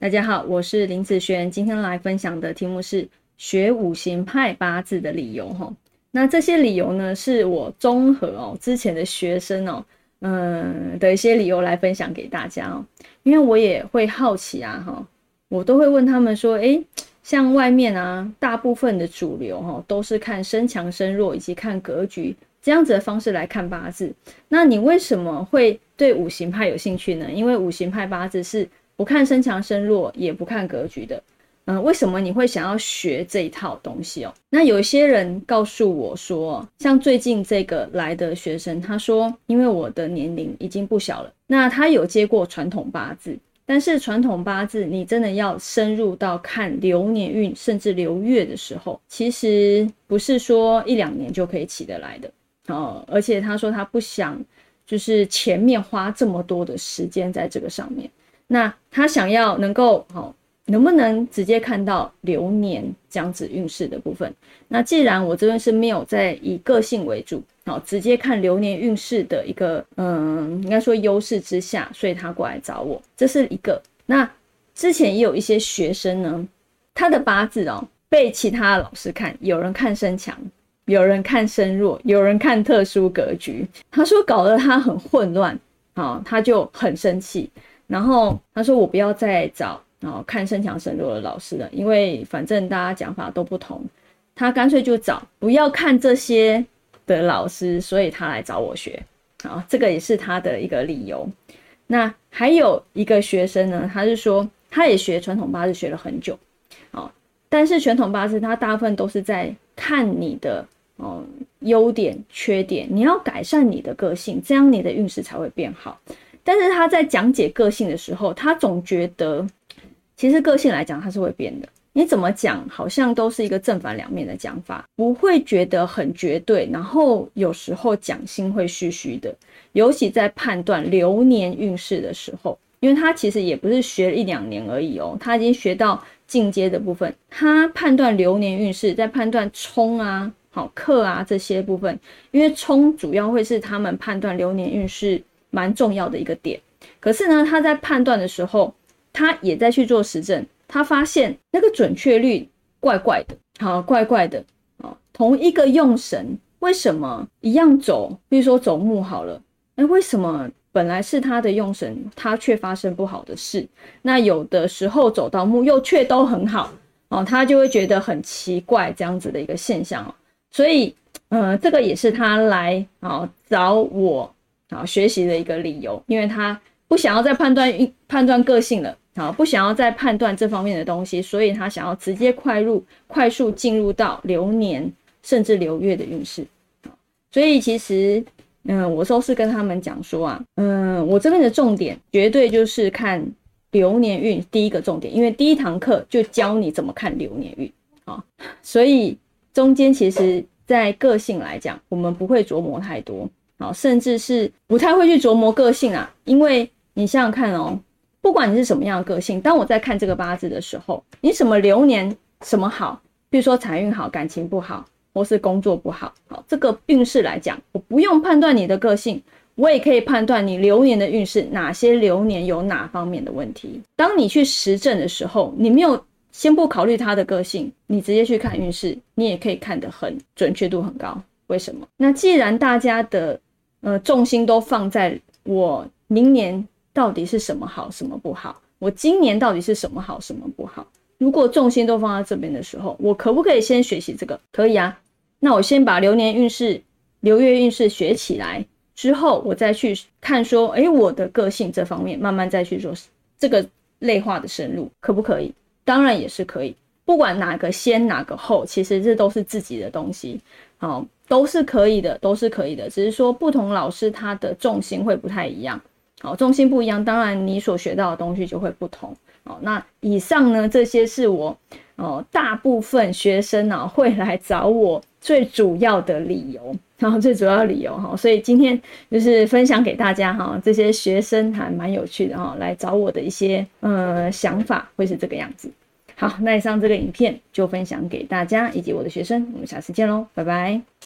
大家好，我是林子璇，今天来分享的题目是学五行派八字的理由哈。那这些理由呢，是我综合哦之前的学生哦，嗯的一些理由来分享给大家哦。因为我也会好奇啊哈，我都会问他们说，诶，像外面啊，大部分的主流哈都是看身强身弱以及看格局这样子的方式来看八字，那你为什么会对五行派有兴趣呢？因为五行派八字是。不看身强身弱，也不看格局的，嗯，为什么你会想要学这一套东西哦？那有些人告诉我说，像最近这个来的学生，他说，因为我的年龄已经不小了，那他有接过传统八字，但是传统八字你真的要深入到看流年运，甚至流月的时候，其实不是说一两年就可以起得来的哦。而且他说他不想，就是前面花这么多的时间在这个上面。那他想要能够好，能不能直接看到流年这样子运势的部分？那既然我这边是没有在以个性为主，好，直接看流年运势的一个，嗯，应该说优势之下，所以他过来找我，这是一个。那之前也有一些学生呢，他的八字哦，被其他老师看，有人看身强，有人看身弱，有人看特殊格局，他说搞得他很混乱，好，他就很生气。然后他说：“我不要再找然后看身强身弱的老师了，因为反正大家讲法都不同。他干脆就找不要看这些的老师，所以他来找我学。啊，这个也是他的一个理由。那还有一个学生呢，他是说他也学传统八字学了很久，哦，但是传统八字他大部分都是在看你的哦优点缺点，你要改善你的个性，这样你的运势才会变好。”但是他在讲解个性的时候，他总觉得，其实个性来讲，它是会变的。你怎么讲，好像都是一个正反两面的讲法，不会觉得很绝对。然后有时候讲心会虚虚的，尤其在判断流年运势的时候，因为他其实也不是学了一两年而已哦，他已经学到进阶的部分。他判断流年运势，在判断冲啊、好克啊这些部分，因为冲主要会是他们判断流年运势。蛮重要的一个点，可是呢，他在判断的时候，他也在去做实证，他发现那个准确率怪怪的，好，怪怪的啊。同一个用神，为什么一样走？比如说走木好了，哎，为什么本来是他的用神，他却发生不好的事？那有的时候走到木又却都很好哦，他就会觉得很奇怪这样子的一个现象哦。所以，呃，这个也是他来啊找我。好，学习的一个理由，因为他不想要再判断判断个性了，好，不想要再判断这方面的东西，所以他想要直接快入快速进入到流年甚至流月的运势。所以其实，嗯，我都是跟他们讲说啊，嗯，我这边的重点绝对就是看流年运第一个重点，因为第一堂课就教你怎么看流年运啊，所以中间其实在个性来讲，我们不会琢磨太多。好，甚至是不太会去琢磨个性啊，因为你想想看哦，不管你是什么样的个性，当我在看这个八字的时候，你什么流年什么好，比如说财运好、感情不好，或是工作不好，好这个运势来讲，我不用判断你的个性，我也可以判断你流年的运势，哪些流年有哪方面的问题。当你去实证的时候，你没有先不考虑他的个性，你直接去看运势，你也可以看得很准确度很高。为什么？那既然大家的呃，重心都放在我明年到底是什么好，什么不好？我今年到底是什么好，什么不好？如果重心都放在这边的时候，我可不可以先学习这个？可以啊。那我先把流年运势、流月运势学起来之后，我再去看说，哎，我的个性这方面慢慢再去做这个类化的深入，可不可以？当然也是可以。不管哪个先，哪个后，其实这都是自己的东西。好。都是可以的，都是可以的，只是说不同老师他的重心会不太一样，好，重心不一样，当然你所学到的东西就会不同。好，那以上呢，这些是我哦，大部分学生啊会来找我最主要的理由，然后最主要理由哈，所以今天就是分享给大家哈，这些学生还蛮有趣的哈，来找我的一些呃想法会是这个样子。好，那以上这个影片就分享给大家以及我的学生，我们下次见喽，拜拜。